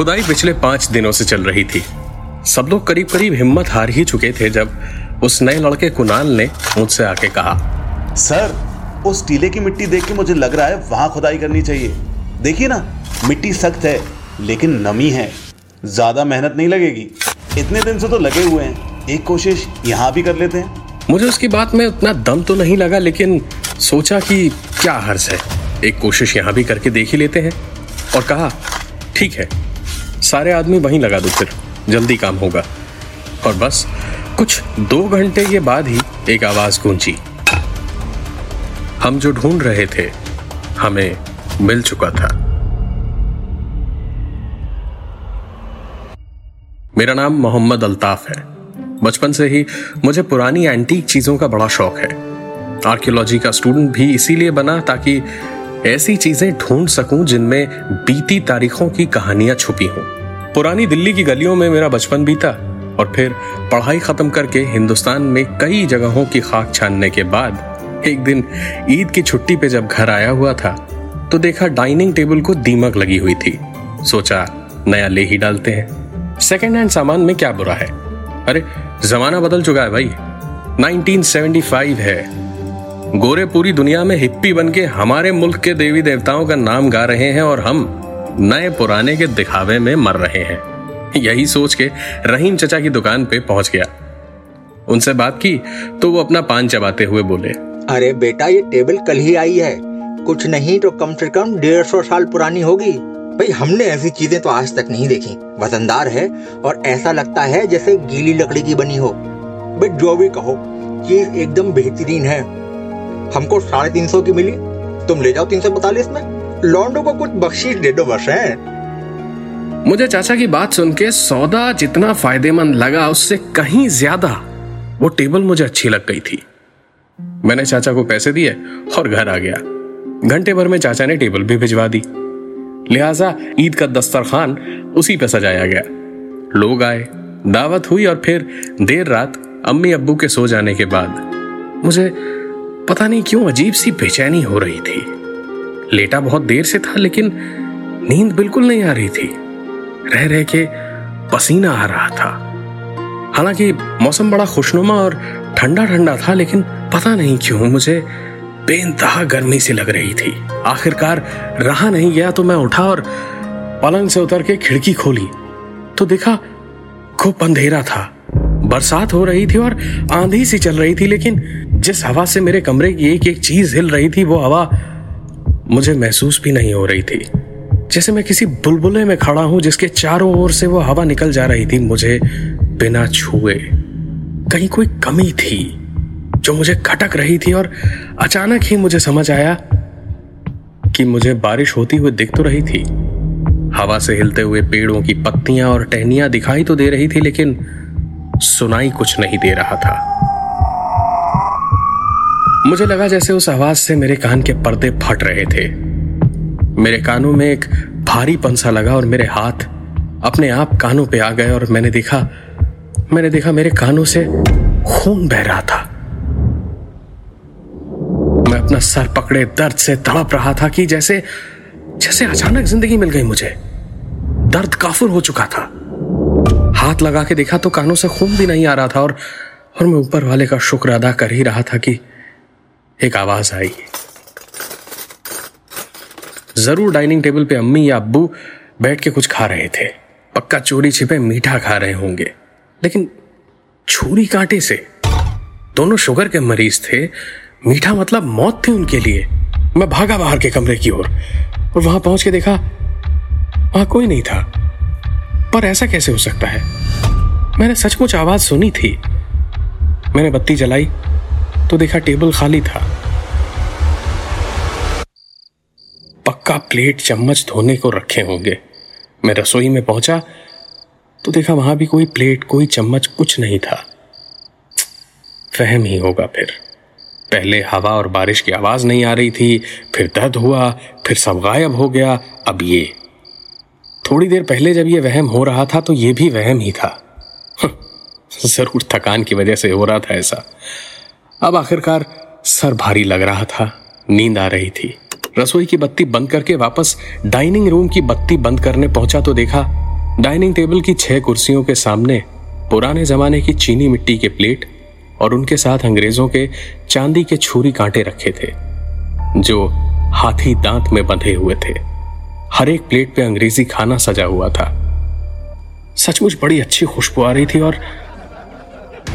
खुदाई पिछले पाँच दिनों से चल रही थी। सब लोग करीब करीब हिम्मत हार ही चुके थे जब उस नए लड़के कुणाल ने मुझसे आके कहा सर उस टीले की मिट्टी देख के मुझे लग रहा है वहाँ खुदाई करनी चाहिए। देखिए ना मिट्टी सख्त है लेकिन नमी है। ज़्यादा मेहनत नहीं लगेगी। इतने दिन से तो लगे हुए हैं। एक कोशिश यहाँ भी कर लेते हैं। मुझे उसकी बात में उतना दम तो नहीं लगा लेकिन सोचा कि क्या हर्ज है। एक कोशिश यहाँ भी करके देख ही लेते हैं। और कहा ठीक है सारे आदमी वहीं लगा दो फिर जल्दी काम होगा। और बस, कुछ दो घंटे के बाद ही एक आवाज़ गूंजी। हम जो ढूंढ रहे थे, हमें मिल चुका था। मेरा नाम मोहम्मद अल्ताफ है। बचपन से ही मुझे पुरानी एंटीक चीज़ों का बड़ा शौक है। आर्कियोलॉजी का स्टूडेंट भी इसीलिए बना ताकि ऐसी चीज़ें ढूंढ सकूँ जिनमें बीती तारीखों की कहानियाँ छुपी हों। पुरानी दिल्ली की गलियों में मेरा बचपन बीता और फिर पढ़ाई खत्म करके हिंदुस्तान में कई जगहों की खाक छानने के बाद एक दिन ईद की छुट्टी पे जब घर आया हुआ था तो देखा डाइनिंग टेबल को दीमक लगी हुई थी। सोचा, नया ले ही डालते हैं। सेकेंड हैंड सामान में क्या बुरा है? अरे, जमाना बदल चुका है भाई। 1975 है। गोरे पूरी दुनिया में हिप्पी बन के हमारे मुल्क के देवी देवताओं का नाम गा रहे हैं और हम नए पुराने के दिखावे में मर रहे हैं। यही सोच के रहीम चचा की दुकान पे पहुँच गया। उनसे बात की तो वो अपना पान चबाते हुए बोले, अरे बेटा, ये टेबल कल ही आई है। कुछ नहीं तो कम से कम डेढ़ सौ साल पुरानी होगी। भाई, हमने ऐसी चीज़ें तो आज तक नहीं देखी। वजनदार है और ऐसा लगता है जैसे गीली लकड़ी की बनी हो। भाई जो भी कहो, चीज़ एकदम बेहतरीन है। हमको साढ़े तीन सौ की मिली। तुम ले जाओ तीन सौ पैतालीस में। लॉन्डो को कुछ बख्शीश दे दो बस, है? मुझे चाचा की बात सुन के सौदा जितना फ़ायदेमंद लगा, उससे कहीं ज़्यादा वो टेबल मुझे अच्छी लग गई थी। मैंने चाचा को पैसे दिए और घर आ गया। घंटे भर में चाचा ने टेबल भी भिजवा दी। लिहाजा ईद का दस्तरखान उसी पे सजाया गया। लोग आए, दावत हुई और फिर देर रात अम्मी अब्बू के सो जाने के बाद मुझे पता नहीं क्यों अजीब सी बेचैनी हो रही थी। लेटा बहुत देर से था, लेकिन नींद बिल्कुल नहीं आ रही थी। रह रह के पसीना आ रहा था। हालाँकि मौसम बड़ा खुशनुमा और ठंडा ठंडा था, लेकिन पता नहीं क्यों मुझे बेनतहा गर्मी सी लग रही थी। आखिरकार रहा नहीं गया तो मैं उठा और पलंग से उतर के खिड़की खोली। तो देखा खूब अंधेरा था। बरसात हो रही थी और आंधी सी चल रही थी, लेकिन जिस हवा से मेरे कमरे की एक एक चीज़ हिल रही थी, वो हवा मुझे महसूस भी नहीं हो रही थी। जैसे मैं किसी बुलबुले में खड़ा हूँ, जिसके चारों ओर से वो हवा निकल जा रही थी, मुझे बिना छुए कहीं कोई कमी थी जो मुझे खटक रही थी और अचानक ही मुझे समझ आया कि मुझे बारिश होती हुई दिख तो रही थी। हवा से हिलते हुए पेड़ों की पत्तियाँ और टहनियाँ दिखाई तो दे रही थी, लेकिन सुनाई कुछ नहीं दे रहा था। मुझे लगा जैसे उस आवाज़ से मेरे कान के पर्दे फट रहे थे। मेरे कानों में एक भारी पंसा लगा और मेरे हाथ अपने आप कानों पे आ गए और मैंने देखा मैंने देखा मेरे कानों से खून बह रहा था। मैं अपना सर पकड़े दर्द से तड़प रहा था कि जैसे जैसे अचानक ज़िंदगी मिल गई मुझे। दर्द काफुर हो चुका था। हाथ लगा के देखा तो कानों से खून भी नहीं आ रहा था और और मैं ऊपर वाले का शुक्र अदा कर ही रहा था कि एक आवाज़ आई। ज़रूर डाइनिंग टेबल पे अम्मी या अब्बू बैठ के कुछ खा रहे थे। पक्का चोरी छिपे मीठा खा रहे होंगे। लेकिन छुरी कांटे से दोनों शुगर के मरीज़ थे। मीठा मतलब मौत थी उनके लिए। मैं भागा बाहर के कमरे की ओर और, और वहाँ पहुँच के देखा वहाँ कोई नहीं था। पर ऐसा कैसे हो सकता है? मैंने सचमुच आवाज़ सुनी थी। मैंने बत्ती जलाई तो देखा टेबल खाली था। पक्का प्लेट चम्मच धोने को रखे होंगे। मैं रसोई में पहुँचा तो देखा वहाँ भी कोई प्लेट कोई चम्मच कुछ नहीं था। फहम ही होगा फिर। पहले हवा और बारिश की आवाज़ नहीं आ रही थी फिर दर्द हुआ फिर सब गायब हो गया अब ये। थोड़ी देर पहले जब ये वहम हो रहा था तो ये भी वहम ही था। हम्म, ज़रूर थकान की वजह से हो रहा था ऐसा। अब आखिरकार सर भारी लग रहा था। नींद आ रही थी। रसोई की बत्ती बंद करके वापस डाइनिंग रूम की बत्ती बंद करने पहुँचा तो देखा, डाइनिंग टेबल की छह कुर्सियों के सामने पुराने जमाने की चीनी मिट्टी के प्लेट और उनके साथ अंग्रेज़ों के चांदी के छुरी कांटे रखे थे, जो हाथी दांत में बंधे हुए थे। हर एक प्लेट पे अंग्रेज़ी खाना सजा हुआ था। सचमुच बड़ी अच्छी खुशबू आ रही थी और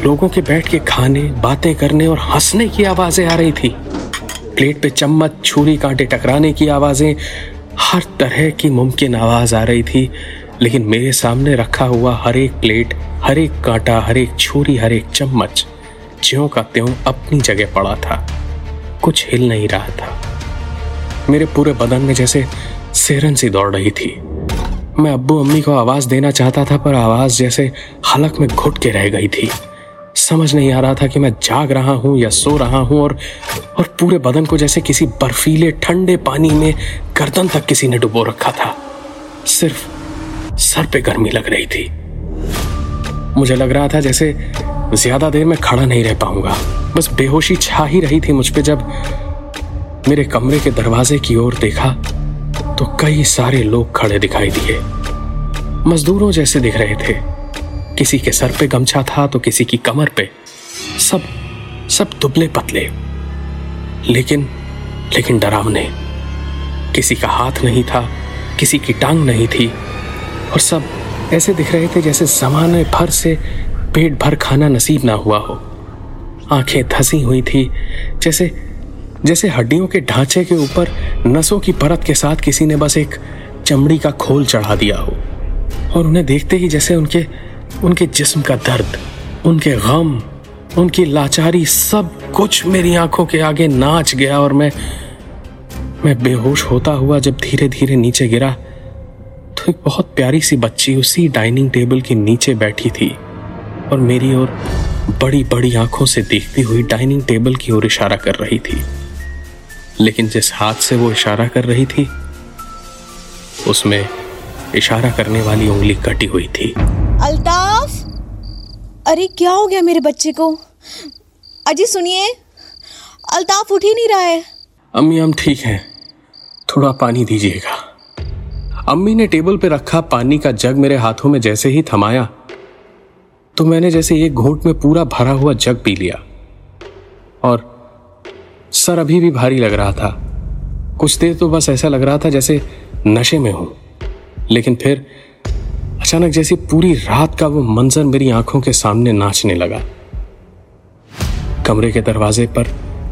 लोगों के बैठ के खाने, बातें करने और हंसने की आवाज़ें आ रही थी। प्लेट पे चम्मच, छुरी कांटे टकराने की आवाज़ें, हर तरह की मुमकिन आवाज़ आ रही थी। लेकिन मेरे सामने रखा हुआ हर एक प्लेट, हर एक कांटा, हर एक छुरी, हर एक चम्मच, ज्यों का त्यों अपनी जगह पड़ा था। कुछ हिल नहीं रहा था। मेरे पूरे बदन में जैसे सेरन सी दौड़ रही थी। मैं अब्बू अम्मी को आवाज़ देना चाहता था, पर आवाज़ जैसे हलक में घुट के रह गई थी। समझ नहीं आ रहा था कि मैं जाग रहा हूँ या सो रहा हूँ और और पूरे बदन को जैसे किसी बर्फीले ठंडे पानी में गर्दन तक किसी ने डुबो रखा था। सिर्फ़ सर पे गर्मी लग रही थी। मुझे लग रहा था जैसे ज़्यादा देर में खड़ा नहीं रह पाऊँगा। बस बेहोशी छा ही रही थी मुझ पे जब मेरे कमरे के दरवाजे की ओर देखा तो कई सारे लोग खड़े दिखाई दिए। मजदूरों जैसे दिख रहे थे। किसी के सर पे गमछा था तो किसी की कमर पे। सब सब दुबले पतले। लेकिन लेकिन डरावने। किसी का हाथ नहीं था, किसी की टांग नहीं थी। और सब ऐसे दिख रहे थे जैसे जमाने भर से पेट भर खाना नसीब ना हुआ हो। आँखें धसी हुई थी, जैसे जैसे हड्डियों के ढांचे के ऊपर नसों की परत के साथ किसी ने बस एक चमड़ी का खोल चढ़ा दिया हो। और उन्हें देखते ही जैसे उनके उनके जिस्म का दर्द, उनके गम, उनकी लाचारी सब कुछ मेरी आँखों के आगे नाच गया और मैं मैं बेहोश होता हुआ जब धीरे धीरे नीचे गिरा तो एक बहुत प्यारी सी बच्ची उसी डाइनिंग टेबल के नीचे बैठी थी और मेरी ओर बड़ी बड़ी आँखों से देखती हुई डाइनिंग टेबल की ओर इशारा कर रही थी। लेकिन जिस हाथ से वो इशारा कर रही थी, उसमें इशारा करने वाली उंगली कटी हुई थी। अल्ताफ? अरे, क्या हो गया मेरे बच्चे को? अजी, सुनिए। अल्ताफ उठ ही नहीं रहा है। अम्मी, हम ठीक हैं। थोड़ा पानी दीजिएगा। अम्मी ने टेबल पे रखा पानी का जग मेरे हाथों में जैसे ही थमाया तो मैंने जैसे एक घोट में पूरा भरा हुआ जग पी लिया। और सर अभी भी भारी लग रहा था। कुछ देर तो बस ऐसा लग रहा था जैसे नशे में हूँ। लेकिन फिर अचानक जैसे पूरी रात का वो मंजर मेरी आँखों के सामने नाचने लगा। कमरे के दरवाजे पर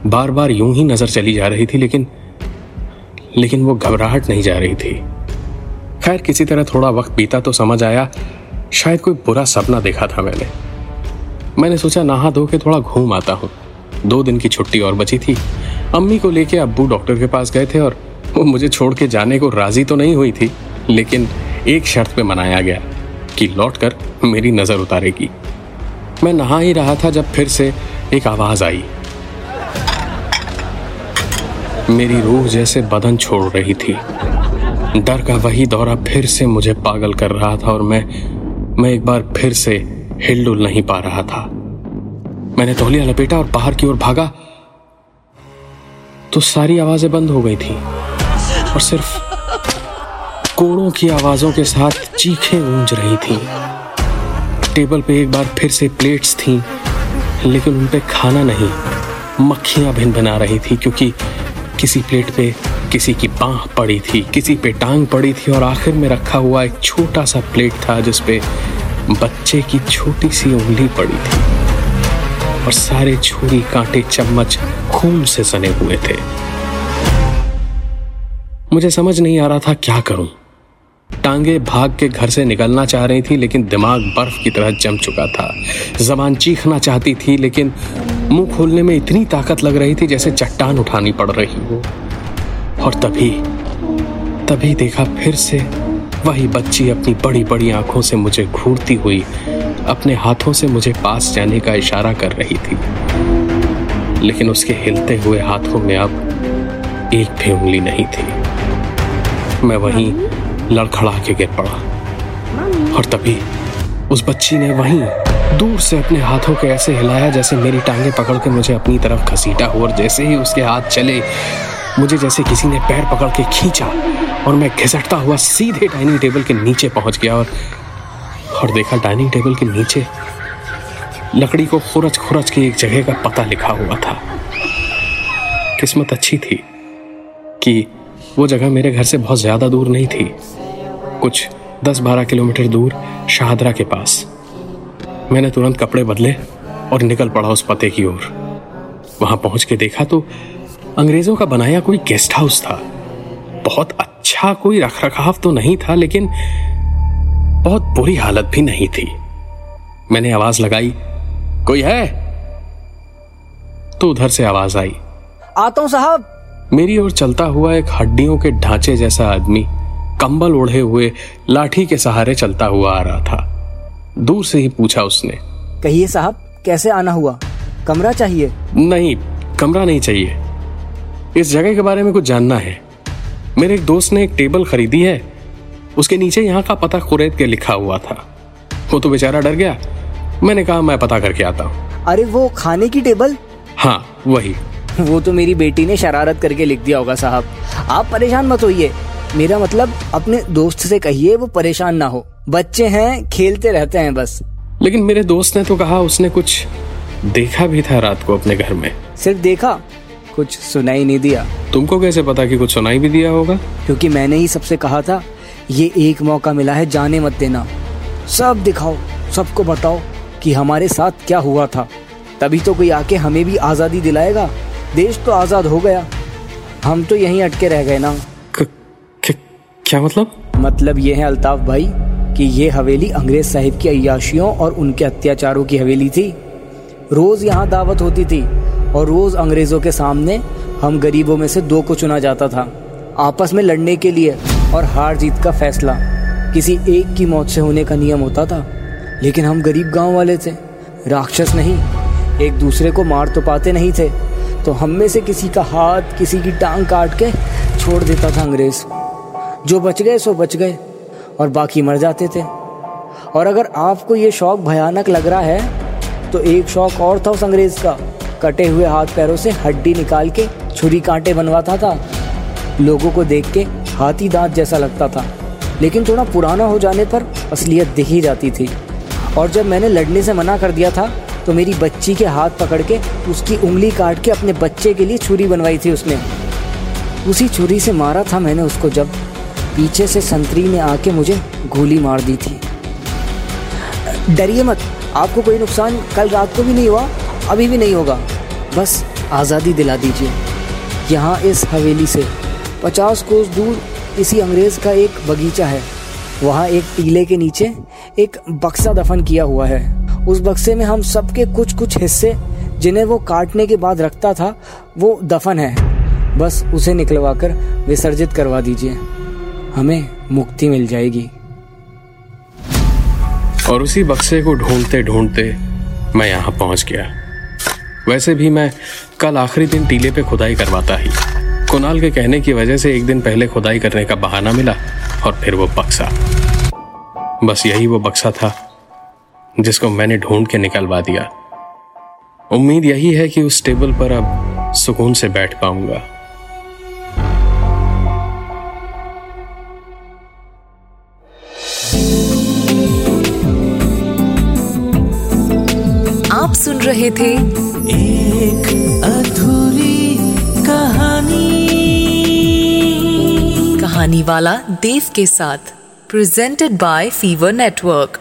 बार बार यूँ ही नज़र चली जा रही थी, लेकिन लेकिन वो घबराहट नहीं जा रही थी। खैर, किसी तरह थोड़ा वक्त बीता तो समझ आया, शायद कोई बुरा सपना देखा था मैंने। मैंने सोचा, नहा धो के थोड़ा घूम आता हूँ। दो दिन की छुट्टी और बची थी। अम्मी को लेके अब्बू डॉक्टर के पास गए थे और वो मुझे छोड़ के जाने को राज़ी तो नहीं हुई थी। लेकिन एक शर्त पे मनाया गया कि लौट कर मेरी नज़र उतारेगी। मैं नहा ही रहा था जब फिर से एक आवाज़ आई। मेरी रूह जैसे बदन छोड़ रही थी। डर का वही दौरा फिर से मुझे पागल कर रहा था और मैं मैं एक बार फिर से हिलडुल नहीं पा रहा था। मैंने तौलिया लपेटा और बाहर की ओर भागा। तो सारी आवाज़ें बंद हो गई थी। और सिर्फ़ कोड़ों की आवाजों के साथ चीखें गूंज रही थी। टेबल पे एक बार फिर से प्लेट्स थीं, लेकिन उन पे खाना नहीं, मक्खियाँ भिन बना रही थी, क्योंकि किसी प्लेट पे किसी की बाह पड़ी थी, किसी पे टांग पड़ी थी, और आखिर में रखा हुआ एक छोटा सा प्लेट था, जिसपे बच्चे की छोटी सी उंगली पड़ी थी, और सारे छुरी कांटे चम्मच खून से सने हुए थे। मुझे समझ नहीं आ रहा था क्या करूँ। टांगे भाग के घर से निकलना चाह रही थी, लेकिन दिमाग बर्फ़ की तरह जम चुका था। जबान चीखना चाहती थी, लेकिन मुँह खोलने में इतनी ताकत लग रही थी जैसे चट्टान उठानी पड़ रही हो। और तभी तभी देखा फिर से वही बच्ची अपनी बड़ी बड़ी आँखों से मुझे घूरती हुई, अपने हाथों से मुझे पास जाने का इशारा कर रही थी। लेकिन उसके हिलते हुए हाथों में अब एक भी उंगली नहीं थी। मैं वहीं लड़खड़ा के गिर पड़ा। और तभी उस बच्ची ने वहीं दूर से अपने हाथों के ऐसे हिलाया जैसे मेरी टांगे पकड़ के मुझे अपनी तरफ़ घसीटा हो और जैसे ही उसके हाथ चले, मुझे जैसे किसी ने पैर पकड़ के खींचा और मैं घिसटता हुआ सीधे डाइनिंग टेबल के नीचे पहुँच गया और और देखा डाइनिंग टेबल के नीचे लकड़ी को खुरच खुरच के एक जगह का पता लिखा हुआ था। किस्मत अच्छी थी कि वो जगह मेरे घर से बहुत ज़्यादा दूर नहीं थी। कुछ दस बारह किलोमीटर दूर शाहदरा के पास। मैंने तुरंत कपड़े बदले और निकल पड़ा उस पते की ओर। वहाँ पहुँच के देखा तो अंग्रेज़ों का बनाया कोई गेस्ट हाउस था। बहुत अच्छा कोई रख रखाव तो नहीं था, लेकिन बहुत बुरी हालत भी नहीं थी। मैंने आवाज़ लगाई, कोई है? तो उधर से आवाज़ आई आता हूँ साहब मेरी ओर चलता हुआ एक हड्डियों के ढांचे जैसा आदमी कंबल ओढ़े हुए लाठी के सहारे चलता हुआ आ रहा था। दूर से ही पूछा उसने। कहिए साहब कैसे आना हुआ? कमरा चाहिए? नहीं कमरा नहीं चाहिए। इस जगह के बारे में कुछ जानना है। मेरे एक दोस्त ने एक टेबल खरीदी है। उसके नीचे यहाँ का पता कुरेद के लिखा हुआ था। वो तो बेचारा डर गया। मैंने कहा मैं पता करके आता हूँ। अरे वो खाने की टेबल? हाँ वही। वो तो मेरी बेटी ने शरारत करके लिख दिया होगा साहब। आप परेशान मत होइए। मेरा मतलब अपने दोस्त से कहिए वो परेशान ना हो। बच्चे हैं खेलते रहते हैं बस। लेकिन मेरे दोस्त ने तो कहा उसने कुछ देखा भी था रात को अपने घर में। सिर्फ़ देखा? कुछ सुनाई नहीं दिया। तुमको कैसे पता कि कुछ सुनाई भी दिया होगा? क्योंकि मैंने ही सबसे कहा था ये एक मौका मिला है जाने मत देना। सब दिखाओ सबको बताओ कि हमारे साथ क्या हुआ था। तभी तो कोई आके हमें भी आज़ादी दिलाएगा। देश तो आज़ाद हो गया। हम तो यहीं अटके रह गए ना। क, क, क्या मतलब? मतलब ये है अल्ताफ भाई कि ये हवेली अंग्रेज़ साहिब की अयाशियों और उनके अत्याचारों की हवेली थी। रोज यहाँ दावत होती थी और रोज अंग्रेज़ों के सामने हम गरीबों में से दो को चुना जाता था। आपस में लड़ने के लिए और हार जीत का फैसला। किसी एक की मौत से होने का नियम होता था। लेकिन हम गरीब गाँव वाले थे राक्षस नहीं एक दूसरे को मार तो पाते नहीं थे। तो हम में से किसी का हाथ, किसी की टांग काट के छोड़ देता था अंग्रेज़। जो बच गए, सो बच गए, और बाकी मर जाते थे। और अगर आपको ये शौक भयानक लग रहा है तो एक शौक और था उस अंग्रेज़ का। कटे हुए हाथ पैरों से हड्डी निकाल के छुरी कांटे बनवाता था। लोगों को देख के हाथी दांत जैसा लगता था। लेकिन थोड़ा पुराना हो जाने पर असलियत दिख ही जाती थी। और जब मैंने लड़ने से मना कर दिया था तो मेरी बच्ची के हाथ पकड़ के उसकी उंगली काट के अपने बच्चे के लिए छुरी बनवाई थी उसने। उसी छुरी से मारा था मैंने उसको जब पीछे से संतरी ने आके मुझे गोली मार दी थी। डरिए मत, आपको कोई नुकसान कल रात को भी नहीं हुआ, अभी भी नहीं होगा। बस आज़ादी दिला दीजिए। यहाँ इस हवेली से पचास कोस दूर इसी अंग्रेज़ का एक बगीचा है। वहाँ एक टीले के नीचे एक बक्सा दफन किया हुआ है। उस बक्से में हम सबके कुछ कुछ हिस्से, जिन्हें वो काटने के बाद रखता था, वो दफन है। बस उसे निकलवा कर विसर्जित करवा दीजिए। हमें मुक्ति मिल जाएगी। और उसी बक्से को ढूंढते ढूंढते मैं यहाँ पहुँच गया। वैसे भी मैं कल आखिरी दिन टीले पे खुदाई करवाता ही। कुणाल के कहने की वजह से एक दिन पहले खुदाई करने का बहाना मिला और फिर वो बक्सा। बस यही वो बक्सा था जिसको मैंने ढूंढ के निकलवा दिया। उम्मीद यही है कि उस टेबल पर अब सुकून से बैठ पाऊँगा। आप सुन रहे थे एक अधूरी कहानी। कहानी वाला देव के साथ प्रेजेंटेड बाय फीवर नेटवर्क